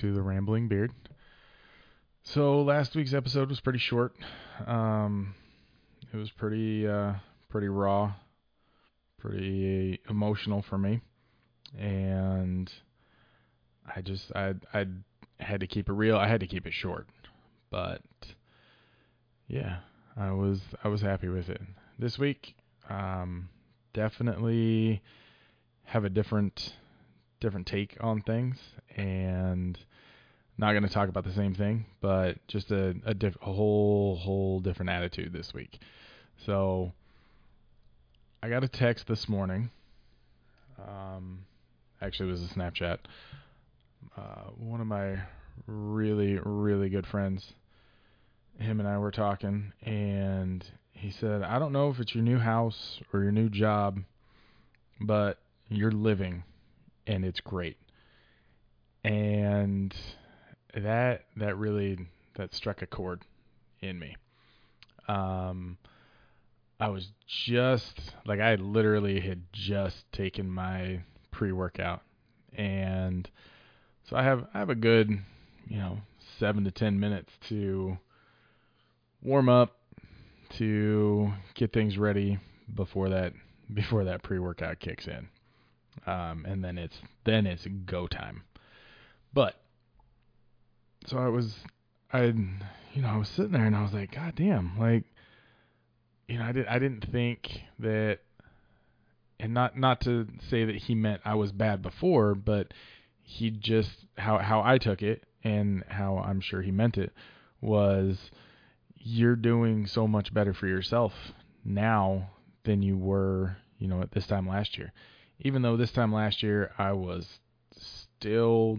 to the Rambling Beard. So last week's episode was pretty short. Um, it was pretty, uh, pretty raw, pretty emotional for me, and I just, I, I had to keep it real. I had to keep it short, but yeah, I was, I was happy with it. This week, um, definitely have a different different take on things and not going to talk about the same thing but just a a, diff- a whole whole different attitude this week so i got a text this morning um actually it was a snapchat uh, one of my really really good friends him and i were talking and he said i don't know if it's your new house or your new job but you're living and it's great. And that that really that struck a chord in me. Um I was just like I literally had just taken my pre-workout and so I have I have a good, you know, 7 to 10 minutes to warm up to get things ready before that before that pre-workout kicks in um, and then it's then it's go time. But so I was, I, you know, I was sitting there and I was like, God damn, like, you know, I did I didn't think that, and not not to say that he meant I was bad before, but he just how how I took it and how I'm sure he meant it was you're doing so much better for yourself now than you were, you know, at this time last year. Even though this time last year I was still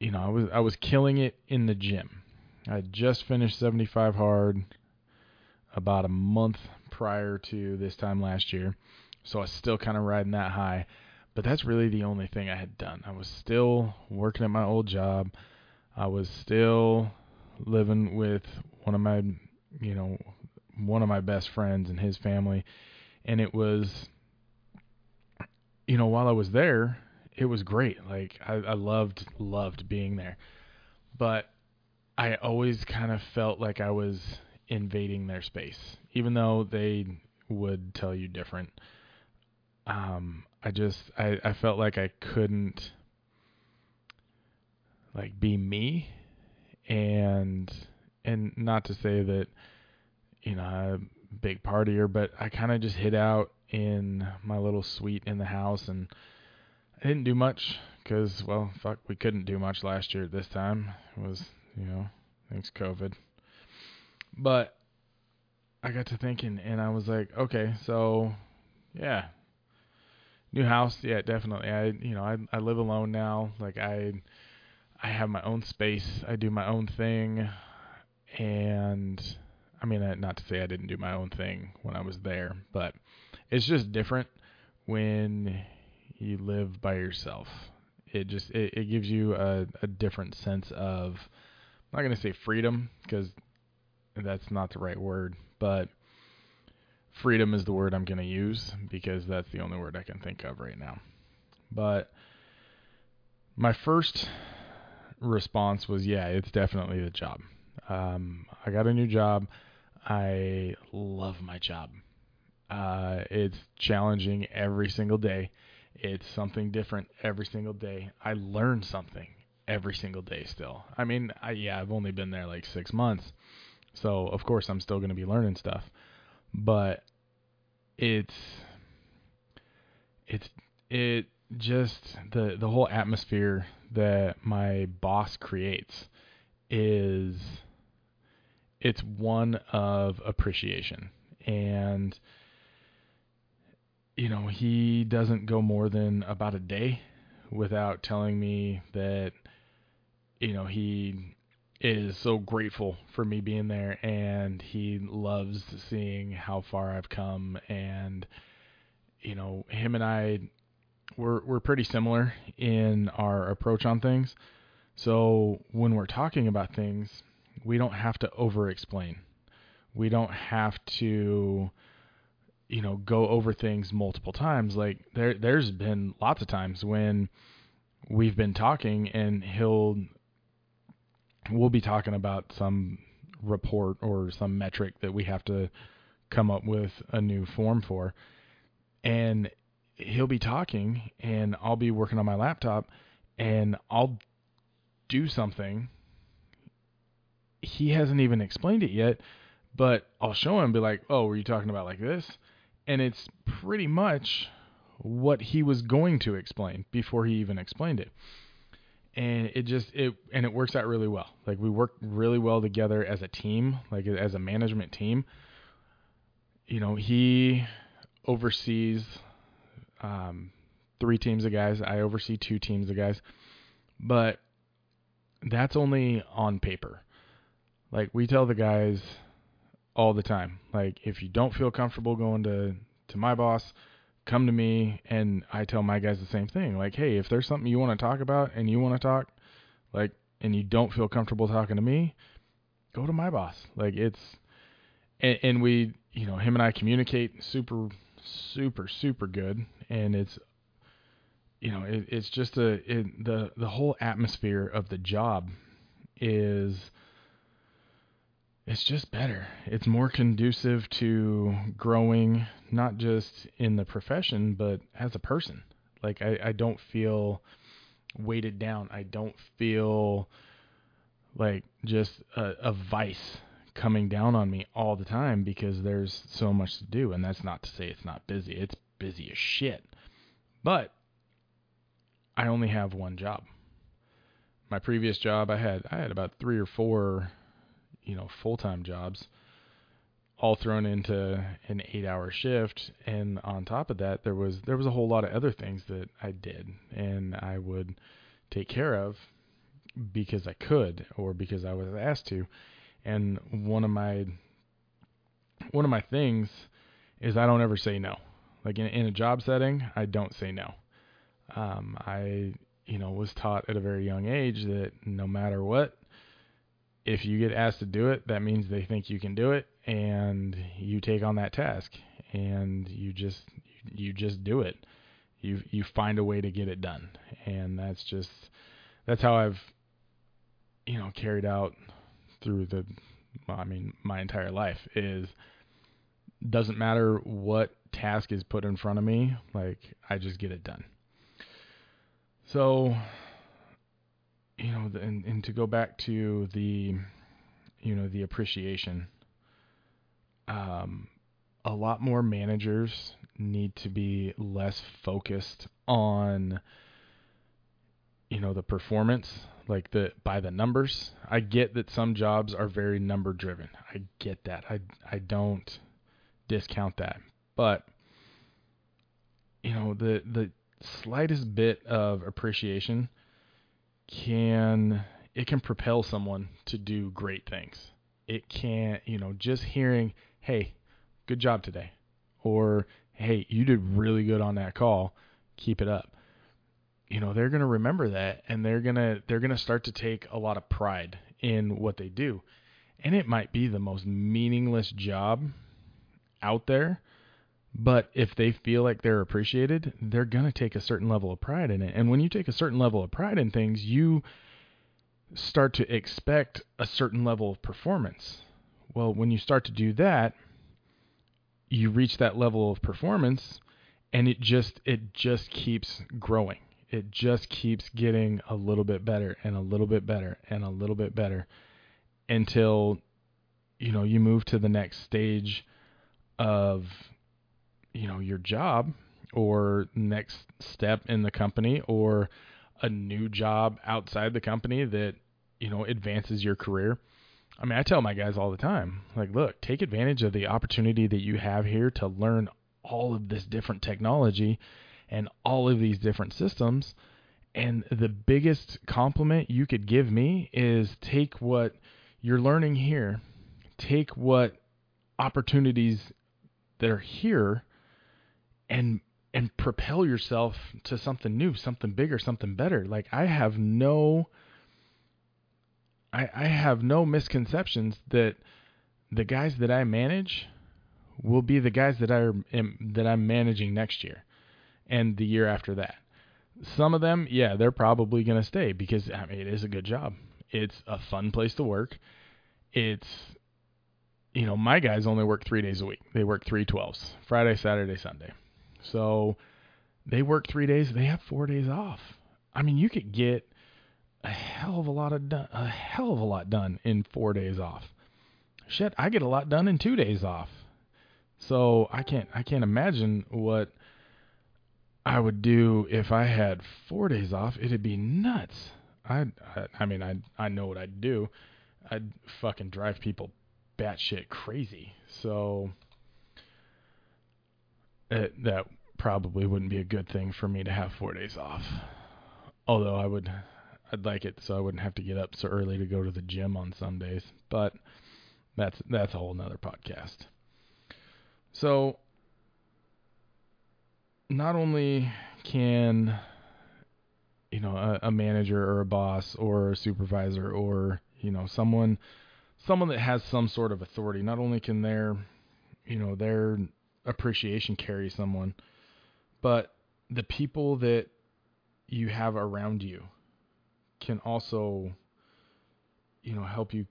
you know, I was I was killing it in the gym. I just finished 75 hard about a month prior to this time last year. So I was still kind of riding that high. But that's really the only thing I had done. I was still working at my old job. I was still living with one of my, you know, one of my best friends and his family. And it was you know, while I was there, it was great. Like I, I loved loved being there, but I always kind of felt like I was invading their space, even though they would tell you different. Um, I just I, I felt like I couldn't like be me, and and not to say that you know I'm a big partier, but I kind of just hid out in my little suite in the house, and I didn't do much because, well, fuck, we couldn't do much last year at this time. It was, you know, thanks COVID. But I got to thinking, and I was like, okay, so yeah, new house, yeah, definitely. I, you know, I I live alone now. Like I, I have my own space. I do my own thing, and I mean, not to say I didn't do my own thing when I was there, but it's just different when you live by yourself. It just it, it gives you a, a different sense of I'm not gonna say freedom because that's not the right word, but freedom is the word I'm gonna use because that's the only word I can think of right now. But my first response was, yeah, it's definitely the job. Um, I got a new job. I love my job. Uh, it's challenging every single day. It's something different every single day. I learn something every single day still. I mean, I, yeah, I've only been there like six months. So, of course, I'm still going to be learning stuff. But it's, it's, it just, the, the whole atmosphere that my boss creates is, it's one of appreciation. And, you know, he doesn't go more than about a day without telling me that, you know, he is so grateful for me being there and he loves seeing how far I've come. And you know him and I we're we're pretty similar in our approach on things. So when we're talking about things we don't have to over explain we don't have to you know, go over things multiple times. Like there there's been lots of times when we've been talking and he'll we'll be talking about some report or some metric that we have to come up with a new form for. And he'll be talking and I'll be working on my laptop and I'll do something. He hasn't even explained it yet, but I'll show him be like, "Oh, were you talking about like this?" And it's pretty much what he was going to explain before he even explained it. And it just it and it works out really well. Like we work really well together as a team, like as a management team. You know, he oversees um, three teams of guys. I oversee two teams of guys, but that's only on paper. Like we tell the guys all the time, like if you don't feel comfortable going to to my boss, come to me and I tell my guys the same thing. Like, hey, if there's something you want to talk about and you want to talk, like and you don't feel comfortable talking to me, go to my boss. Like it's and, and we, you know, him and I communicate super super super good and it's you know it, it's just a it, the the whole atmosphere of the job is it's just better. It's more conducive to growing not just in the profession but as a person. Like i, I don't feel weighted down. I don't feel like just a, a vice coming down on me all the time because there's so much to do. And that's not to say it's not busy. It's busy as shit. But I only have one job. My previous job, I had I had about three or four, you know, full time jobs, all thrown into an eight hour shift, and on top of that, there was there was a whole lot of other things that I did, and I would take care of because I could or because I was asked to. And one of my one of my things is I don't ever say no. Like in, in a job setting, I don't say no. Um, I, you know, was taught at a very young age that no matter what, if you get asked to do it, that means they think you can do it, and you take on that task, and you just you just do it. You you find a way to get it done, and that's just that's how I've you know carried out through the well, I mean my entire life is doesn't matter what task is put in front of me, like I just get it done. So, you know, and, and to go back to the, you know, the appreciation, um, a lot more managers need to be less focused on, you know, the performance, like the by the numbers. I get that some jobs are very number driven. I get that. I I don't discount that, but you know the the slightest bit of appreciation can it can propel someone to do great things. It can, you know, just hearing, "Hey, good job today," or "Hey, you did really good on that call. Keep it up." You know, they're going to remember that and they're going to they're going to start to take a lot of pride in what they do. And it might be the most meaningless job out there, but if they feel like they're appreciated, they're going to take a certain level of pride in it. And when you take a certain level of pride in things, you start to expect a certain level of performance. Well, when you start to do that, you reach that level of performance and it just it just keeps growing. It just keeps getting a little bit better and a little bit better and a little bit better until you know you move to the next stage of you know your job or next step in the company or a new job outside the company that you know advances your career. I mean, I tell my guys all the time, like, look, take advantage of the opportunity that you have here to learn all of this different technology and all of these different systems. And the biggest compliment you could give me is take what you're learning here, take what opportunities that are here and and propel yourself to something new, something bigger, something better. Like I have no I I have no misconceptions that the guys that I manage will be the guys that I am that I'm managing next year and the year after that. Some of them, yeah, they're probably going to stay because I mean it is a good job. It's a fun place to work. It's you know, my guys only work 3 days a week. They work 3 12s, Friday, Saturday, Sunday. So they work 3 days, they have 4 days off. I mean, you could get a hell of a lot of done, a hell of a lot done in 4 days off. Shit, I get a lot done in 2 days off. So, I can't I can't imagine what I would do if I had 4 days off. It'd be nuts. I, I, I mean, I, I know what I'd do. I'd fucking drive people batshit crazy. So it, that probably wouldn't be a good thing for me to have four days off. Although I would, I'd like it so I wouldn't have to get up so early to go to the gym on some days. But that's that's a whole nother podcast. So not only can you know a, a manager or a boss or a supervisor or you know someone someone that has some sort of authority not only can their you know their appreciation carry someone but the people that you have around you can also you know help you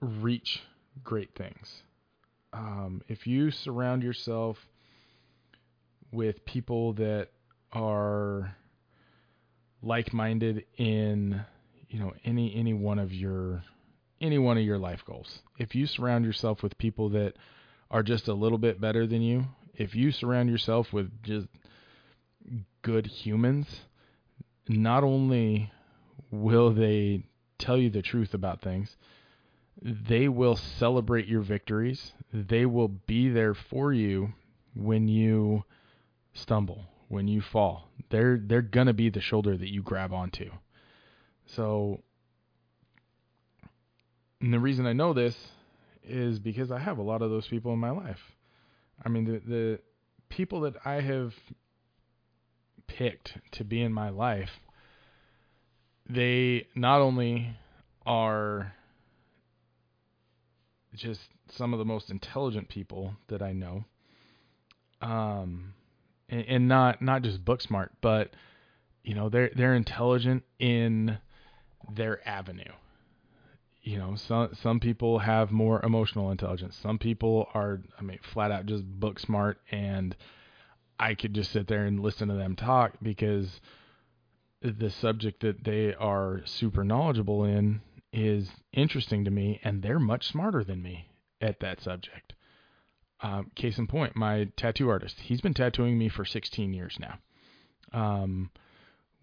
reach great things um, if you surround yourself with people that are like-minded in you know any any one of your any one of your life goals. If you surround yourself with people that are just a little bit better than you, if you surround yourself with just good humans, not only will they tell you the truth about things, they will celebrate your victories. They will be there for you when you stumble, when you fall. They're they're gonna be the shoulder that you grab onto. So and the reason I know this is because I have a lot of those people in my life. I mean the the people that I have picked to be in my life, they not only are just some of the most intelligent people that I know, um, and, and not not just book smart, but you know they're they're intelligent in their avenue. You know, some some people have more emotional intelligence. Some people are, I mean, flat out just book smart, and I could just sit there and listen to them talk because the subject that they are super knowledgeable in is interesting to me, and they're much smarter than me at that subject. Um, case in point, my tattoo artist, he's been tattooing me for 16 years now. Um,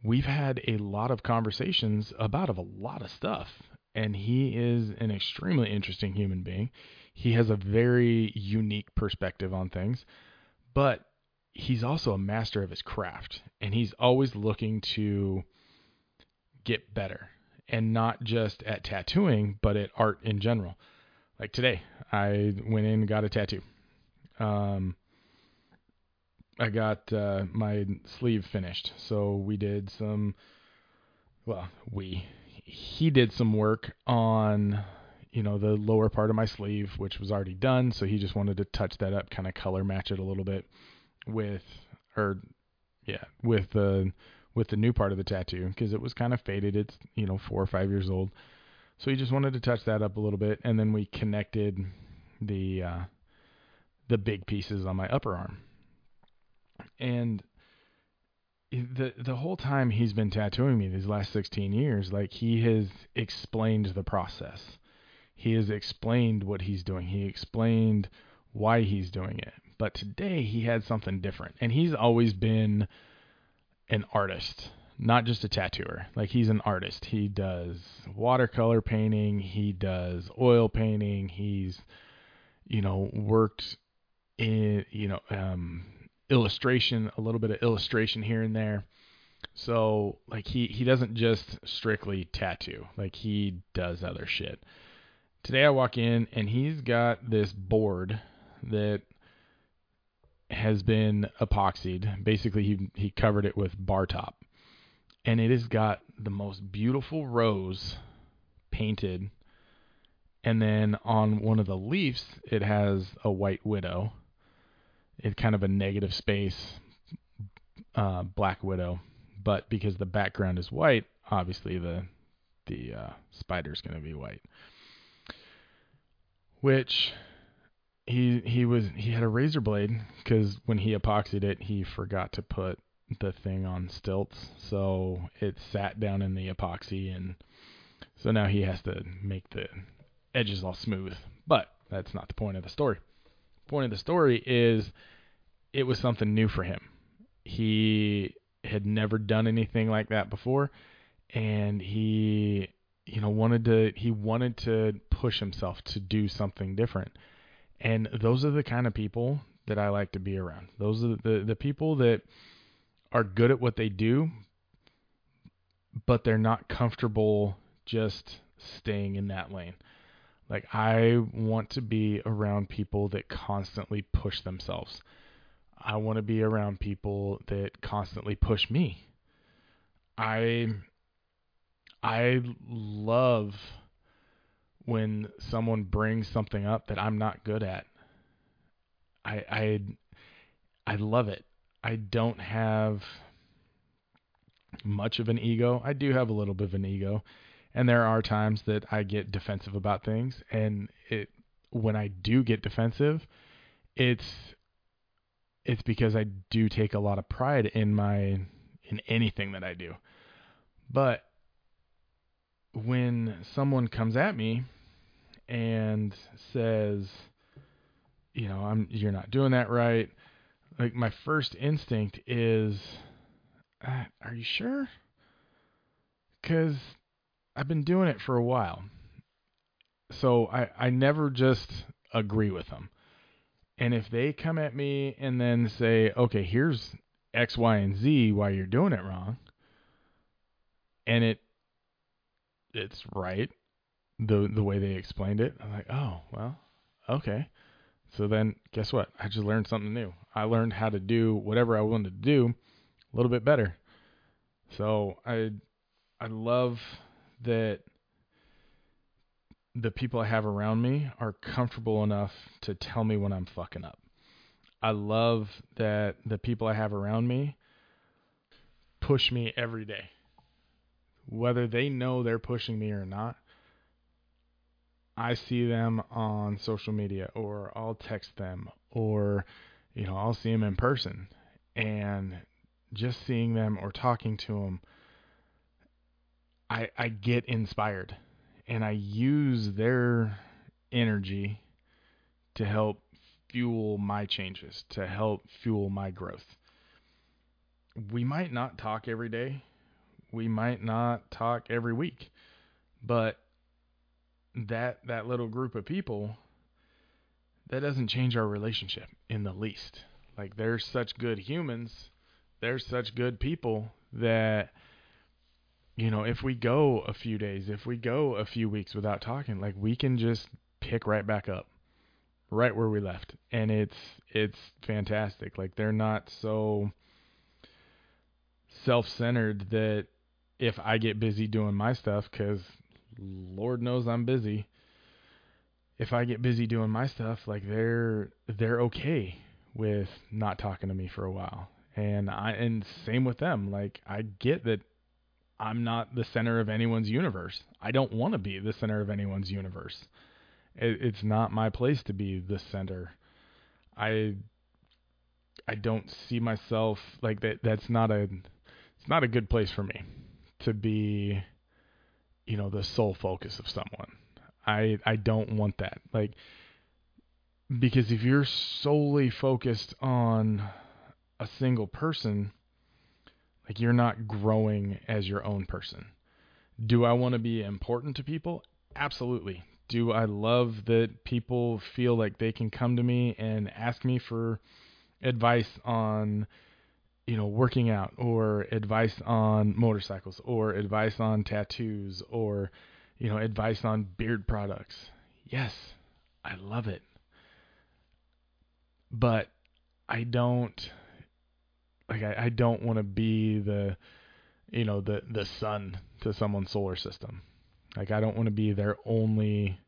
we've had a lot of conversations about of a lot of stuff, and he is an extremely interesting human being. He has a very unique perspective on things, but he's also a master of his craft, and he's always looking to get better, and not just at tattooing, but at art in general. Like today, I went in and got a tattoo um, I got uh, my sleeve finished. So we did some, well, we, he did some work on, you know, the lower part of my sleeve, which was already done. So he just wanted to touch that up, kind of color match it a little bit with, or yeah, with the, with the new part of the tattoo because it was kind of faded. It's, you know, four or five years old. So he just wanted to touch that up a little bit. And then we connected the, uh, the big pieces on my upper arm. And the the whole time he's been tattooing me these last 16 years, like he has explained the process. He has explained what he's doing. He explained why he's doing it. But today he had something different. And he's always been an artist, not just a tattooer. Like he's an artist. He does watercolor painting, he does oil painting, he's you know, worked in, you know, um, illustration, a little bit of illustration here and there. So like he he doesn't just strictly tattoo. Like he does other shit. Today I walk in and he's got this board that has been epoxied. Basically he he covered it with bar top. And it has got the most beautiful rose painted And then on one of the leaves, it has a white widow. It's kind of a negative space, uh, black widow. But because the background is white, obviously the the uh, spider's going to be white. Which he he was he had a razor blade because when he epoxied it, he forgot to put the thing on stilts, so it sat down in the epoxy, and so now he has to make the edges all smooth. But that's not the point of the story. Point of the story is it was something new for him. He had never done anything like that before, and he you know wanted to he wanted to push himself to do something different and those are the kind of people that I like to be around. Those are the, the people that are good at what they do, but they're not comfortable just staying in that lane. Like, I want to be around people that constantly push themselves. I want to be around people that constantly push me. I I love when someone brings something up that I'm not good at. I I I love it. I don't have much of an ego. I do have a little bit of an ego. And there are times that I get defensive about things and it when I do get defensive, it's it's because I do take a lot of pride in my in anything that I do. But when someone comes at me and says, you know, I'm you're not doing that right, like my first instinct is, uh, are you sure? Because I've been doing it for a while, so I I never just agree with them. And if they come at me and then say, okay, here's X, Y, and Z why you're doing it wrong, and it it's right the the way they explained it. I'm like, oh well, okay. So then, guess what? I just learned something new. I learned how to do whatever I wanted to do a little bit better. So I I love that the people I have around me are comfortable enough to tell me when I'm fucking up. I love that the people I have around me push me every day whether they know they're pushing me or not, I see them on social media or I'll text them or you know, I'll see them in person and just seeing them or talking to them I I get inspired and I use their energy to help fuel my changes, to help fuel my growth. We might not talk every day we might not talk every week, but that that little group of people that doesn't change our relationship in the least. Like they're such good humans, they're such good people that you know, if we go a few days, if we go a few weeks without talking, like we can just pick right back up right where we left. And it's it's fantastic. Like they're not so self-centered that if I get busy doing my stuff, because Lord knows I'm busy. If I get busy doing my stuff, like they're they're okay with not talking to me for a while, and I and same with them. Like I get that I'm not the center of anyone's universe. I don't want to be the center of anyone's universe. It, it's not my place to be the center. I I don't see myself like that. That's not a it's not a good place for me to be you know the sole focus of someone. I I don't want that. Like because if you're solely focused on a single person, like you're not growing as your own person. Do I want to be important to people? Absolutely. Do I love that people feel like they can come to me and ask me for advice on you know, working out or advice on motorcycles or advice on tattoos or, you know, advice on beard products. Yes, I love it. But I don't like I, I don't want to be the you know, the the sun to someone's solar system. Like I don't want to be their only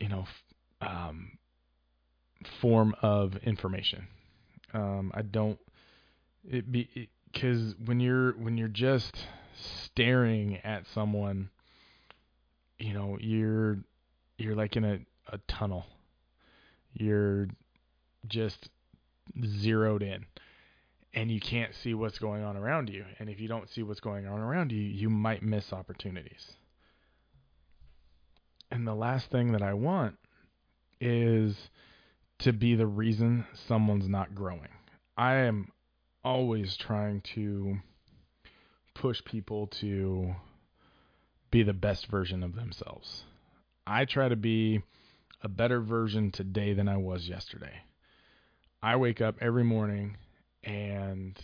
you know, um, form of information. Um, I don't it be because when you're when you're just staring at someone, you know, you're you're like in a, a tunnel. You're just zeroed in and you can't see what's going on around you. And if you don't see what's going on around you, you might miss opportunities. And the last thing that I want is to be the reason someone's not growing. I am always trying to push people to be the best version of themselves. I try to be a better version today than I was yesterday. I wake up every morning and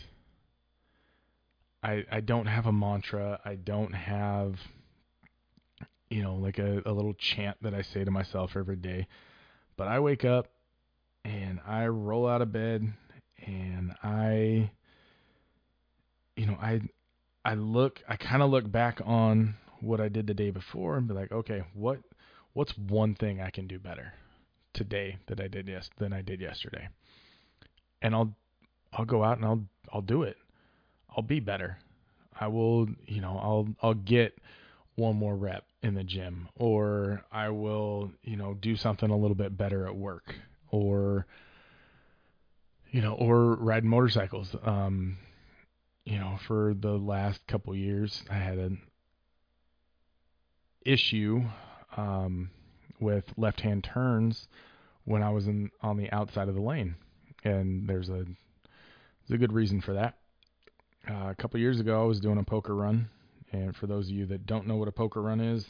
I I don't have a mantra. I don't have you know like a, a little chant that I say to myself every day. But I wake up and I roll out of bed and I you know, I I look I kind of look back on what I did the day before and be like, okay, what what's one thing I can do better today that I did yes than I did yesterday? And I'll I'll go out and I'll I'll do it. I'll be better. I will, you know, I'll I'll get one more rep in the gym or I will, you know, do something a little bit better at work or you know, or ride motorcycles. Um, you know, for the last couple years, I had an issue um, with left-hand turns when I was in on the outside of the lane, and there's a there's a good reason for that. Uh, a couple years ago, I was doing a poker run, and for those of you that don't know what a poker run is,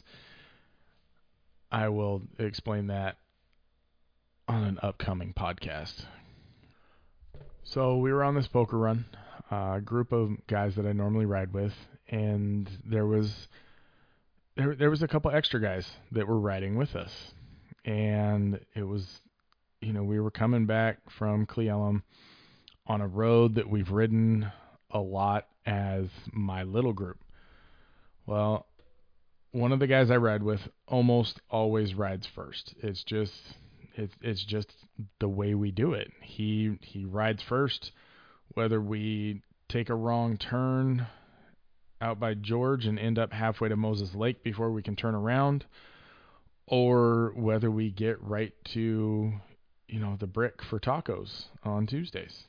I will explain that on an upcoming podcast so we were on this poker run, a uh, group of guys that I normally ride with, and there was there there was a couple extra guys that were riding with us, and it was, you know, we were coming back from Cle Elum on a road that we've ridden a lot as my little group. Well, one of the guys I ride with almost always rides first. It's just it's it's just the way we do it. He he rides first, whether we take a wrong turn out by George and end up halfway to Moses Lake before we can turn around, or whether we get right to you know the brick for tacos on Tuesdays.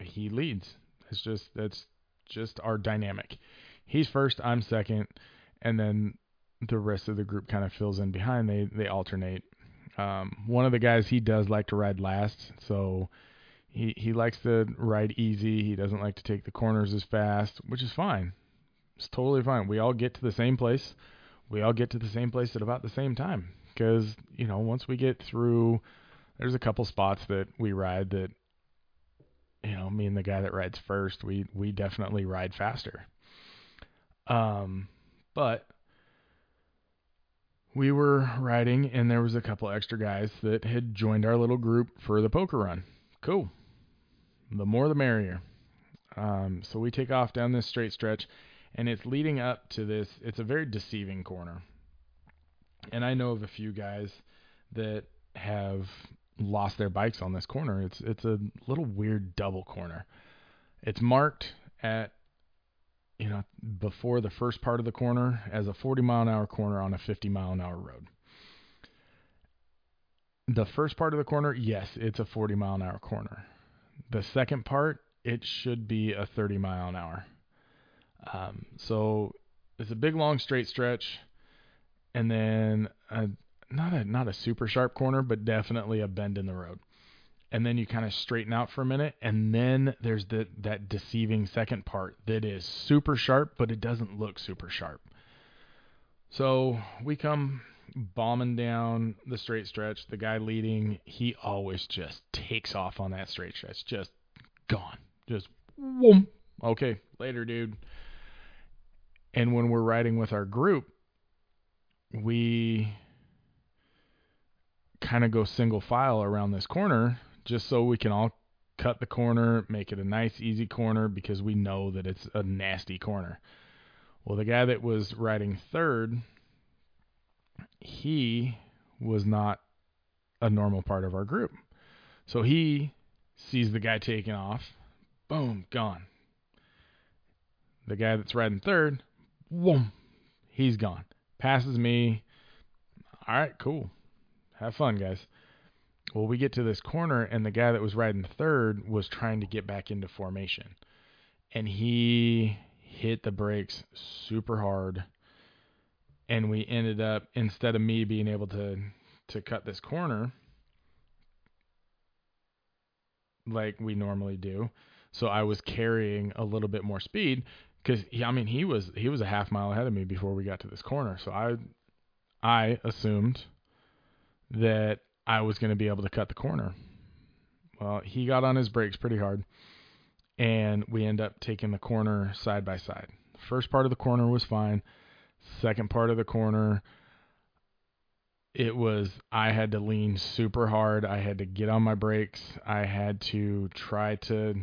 He leads. It's just that's just our dynamic. He's first, I'm second, and then the rest of the group kind of fills in behind. They they alternate um, one of the guys he does like to ride last, so he he likes to ride easy. He doesn't like to take the corners as fast, which is fine. It's totally fine. We all get to the same place. We all get to the same place at about the same time because you know once we get through, there's a couple spots that we ride that you know me and the guy that rides first we we definitely ride faster. Um, but we were riding and there was a couple extra guys that had joined our little group for the poker run. Cool. The more the merrier. Um, so we take off down this straight stretch and it's leading up to this. It's a very deceiving corner. And I know of a few guys that have lost their bikes on this corner. It's it's a little weird double corner. It's marked at you know, before the first part of the corner as a 40 mile an hour corner on a 50 mile an hour road. The first part of the corner, yes, it's a 40 mile an hour corner. The second part, it should be a 30 mile an hour. Um, so it's a big long straight stretch, and then a, not a not a super sharp corner, but definitely a bend in the road. And then you kind of straighten out for a minute and then there's the that deceiving second part that is super sharp but it doesn't look super sharp. So we come bombing down the straight stretch the guy leading he always just takes off on that straight stretch just gone just whoom. okay later dude. And when we're riding with our group we kind of go single file around this corner just so we can all cut the corner, make it a nice, easy corner because we know that it's a nasty corner. Well, the guy that was riding third, he was not a normal part of our group. So he sees the guy taking off, boom, gone. The guy that's riding third, boom, he's gone. Passes me. All right, cool. Have fun, guys. Well, we get to this corner, and the guy that was riding third was trying to get back into formation. And he hit the brakes super hard. And we ended up, instead of me being able to, to cut this corner like we normally do, so I was carrying a little bit more speed because I mean he was he was a half mile ahead of me before we got to this corner. So I I assumed that I was going to be able to cut the corner. Well, he got on his brakes pretty hard, and we end up taking the corner side by side. First part of the corner was fine. Second part of the corner, it was I had to lean super hard. I had to get on my brakes. I had to try to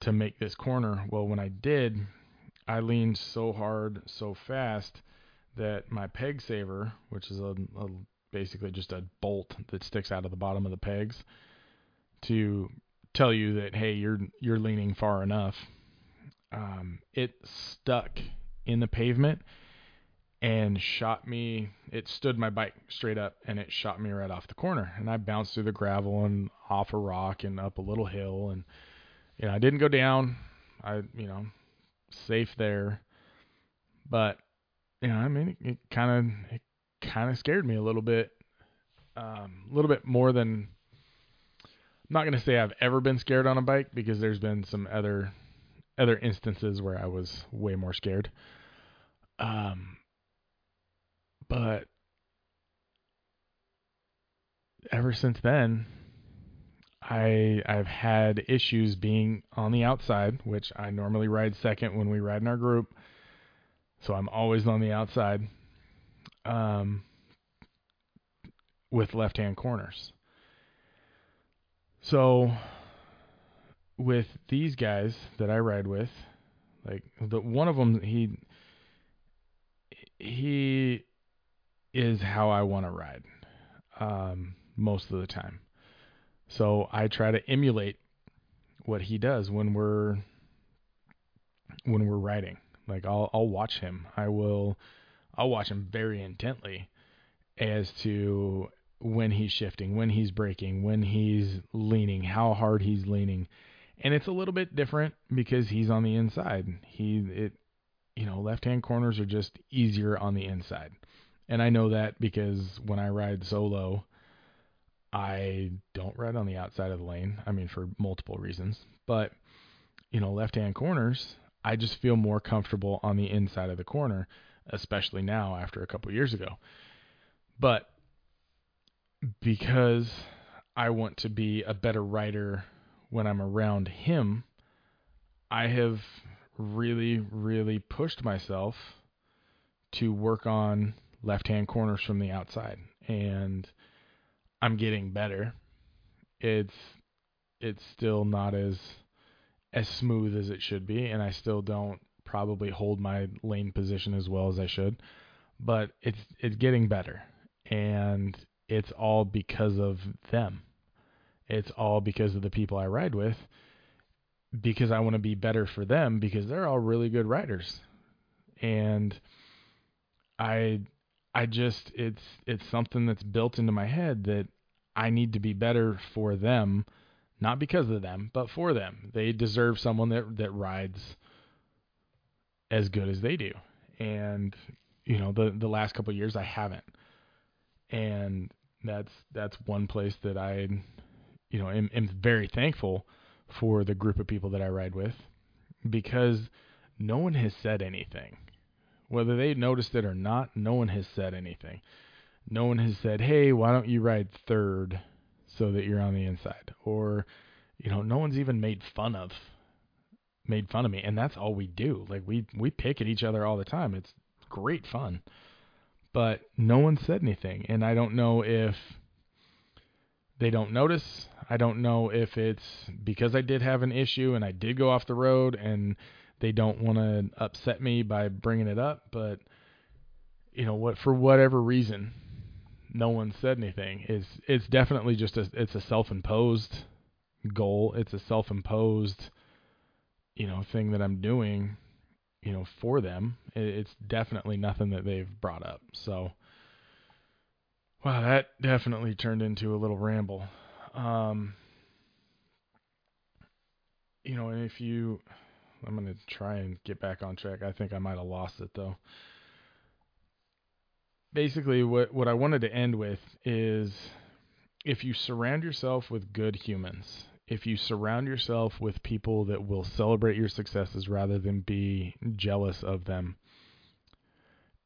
to make this corner. Well, when I did, I leaned so hard, so fast that my peg saver, which is a, a basically just a bolt that sticks out of the bottom of the pegs to tell you that hey you're you're leaning far enough. Um, it stuck in the pavement and shot me it stood my bike straight up and it shot me right off the corner. And i bounced through the gravel and off a rock and up a little hill and you know i didn't go down. I you know safe there. But you know i mean it, it kind of it kind of scared me a little bit, um, a little bit more than. I'm not to say I've ever been scared on a bike because there's been some other other instances where I was way more scared. Um, but ever since then, I I've had issues being on the outside, which I normally ride second when we ride in our group. So I'm always on the outside um, with left hand corners. So with these guys that I ride with, like the one of them, he he is how I want to ride um, most of the time. So I try to emulate what he does when we're when we're riding. Like I'll I'll watch him. I will I'll watch him very intently as to when he's shifting, when he's braking, when he's leaning, how hard he's leaning. And it's a little bit different because he's on the inside. He it you know, left-hand corners are just easier on the inside. And I know that because when I ride solo, I don't ride on the outside of the lane. I mean for multiple reasons. But you know, left-hand corners, I just feel more comfortable on the inside of the corner especially now after a couple years ago. But because I want to be a better writer when I'm around him, I have really, really pushed myself to work on left hand corners from the outside. And I'm getting better. It's it's still not as as smooth as it should be, and I still don't probably hold my lane position as well as I should, but it's it's getting better, and it's all because of them. It's all because of the people I ride with, because I want to be better for them because they're all really good riders, and I I just it's it's something that's built into my head that I need to be better for them, not because of them, but for them. They deserve someone that that rides as good as they do. And you know, the the last couple years I haven't. And that's that's one place that I you know, am, am very thankful for the group of people that I ride with because no one has said anything. Whether they noticed it or not, no one has said anything. No one has said, "Hey, why don't you ride third so that you're on the inside?" Or, you know, no one's even made fun of made fun of me, and that's all we do. Like we we pick at each other all the time. It's great fun, but no one said anything, and I don't know if they don't notice. I don't know if it's because I did have an issue and I did go off the road and they don't want to upset me by bringing it up, but you know what for whatever reason no one said anything. It's it's definitely just a it's a self-imposed goal. It's a self-imposed you know thing that I'm doing you know for them. It's definitely nothing that they've brought up. So wow, that definitely turned into a little ramble. Um you know, and if you I'm to try and get back on track. I think I might have lost it though basically what what I wanted to end with is if you surround yourself with good humans, if you surround yourself with people that will celebrate your successes rather than be jealous of them,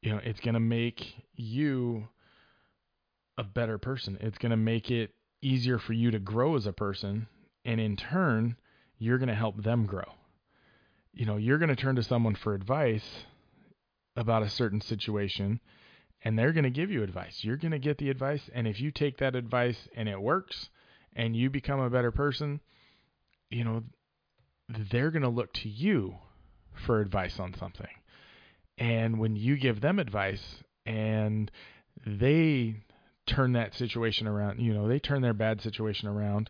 you know, it's going to make you a better person. It's going to make it easier for you to grow as a person, and in turn, you're going to help them grow. You know, you're going to turn to someone for advice about a certain situation and they're going to give you advice. You're going to get the advice. And if you take that advice and it works and you become a better person, you know, they're going to look to you for advice on something. And when you give them advice and they turn that situation around, you know, they turn their bad situation around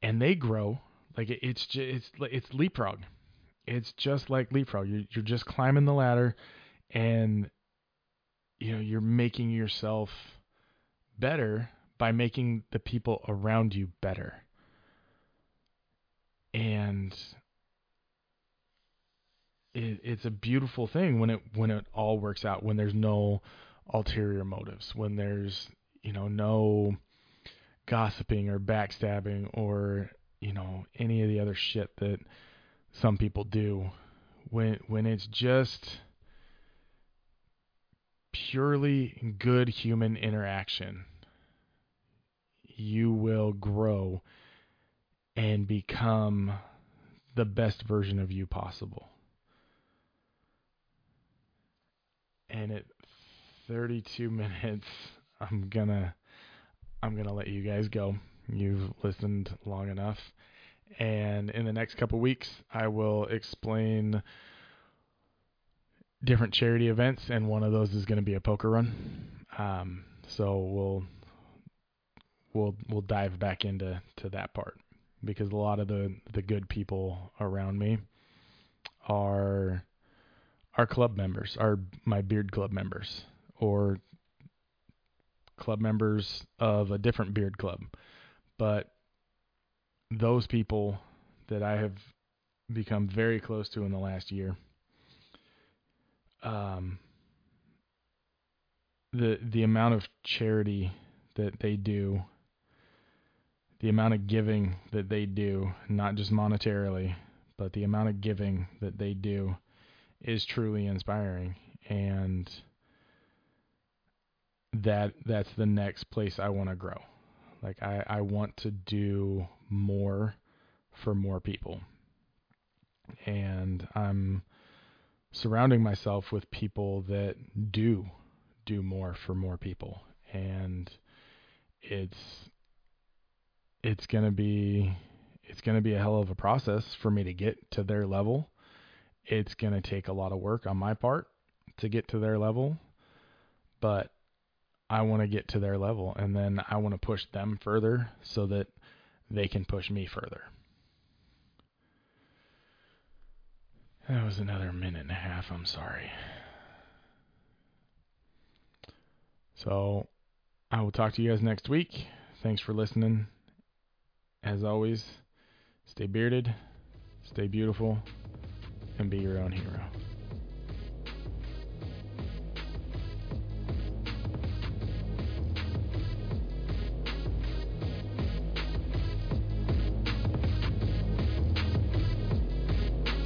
and they grow, like it's it's it's leapfrog. It's just like leapfrog. You're you're just climbing the ladder and you know you're making yourself better by making the people around you better. And it, it's a beautiful thing when it when it all works out when there's no ulterior motives when there's you know no gossiping or backstabbing or you know any of the other shit that some people do. When when it's just purely good human interaction, you will grow and become the best version of you possible. And at 32 minutes, I'm gonna I'm gonna let you guys go. You've listened long enough. And in the next couple weeks, I will explain different charity events, and one of those is going to be a poker run. Um, so we'll we'll we'll dive back into to that part because a lot of the the good people around me are are club members, are my beard club members, or club members of a different beard club. But those people that I have become very close to in the last year um, the the amount of charity that they do, the amount of giving that they do, not just monetarily, but the amount of giving that they do is truly inspiring and that that's the next place I want to grow. Like I, I want to do more for more people. And I'm surrounding myself with people that do do more for more people and it's it's to be it's to be a hell of a process for me to get to their level it's to take a lot of work on my part to get to their level but I want to get to their level and then I want to push them further so that they can push me further That was another minute and a half. I'm sorry. So I will talk to you guys next week. Thanks for listening. As always, stay bearded, stay beautiful, and be your own hero.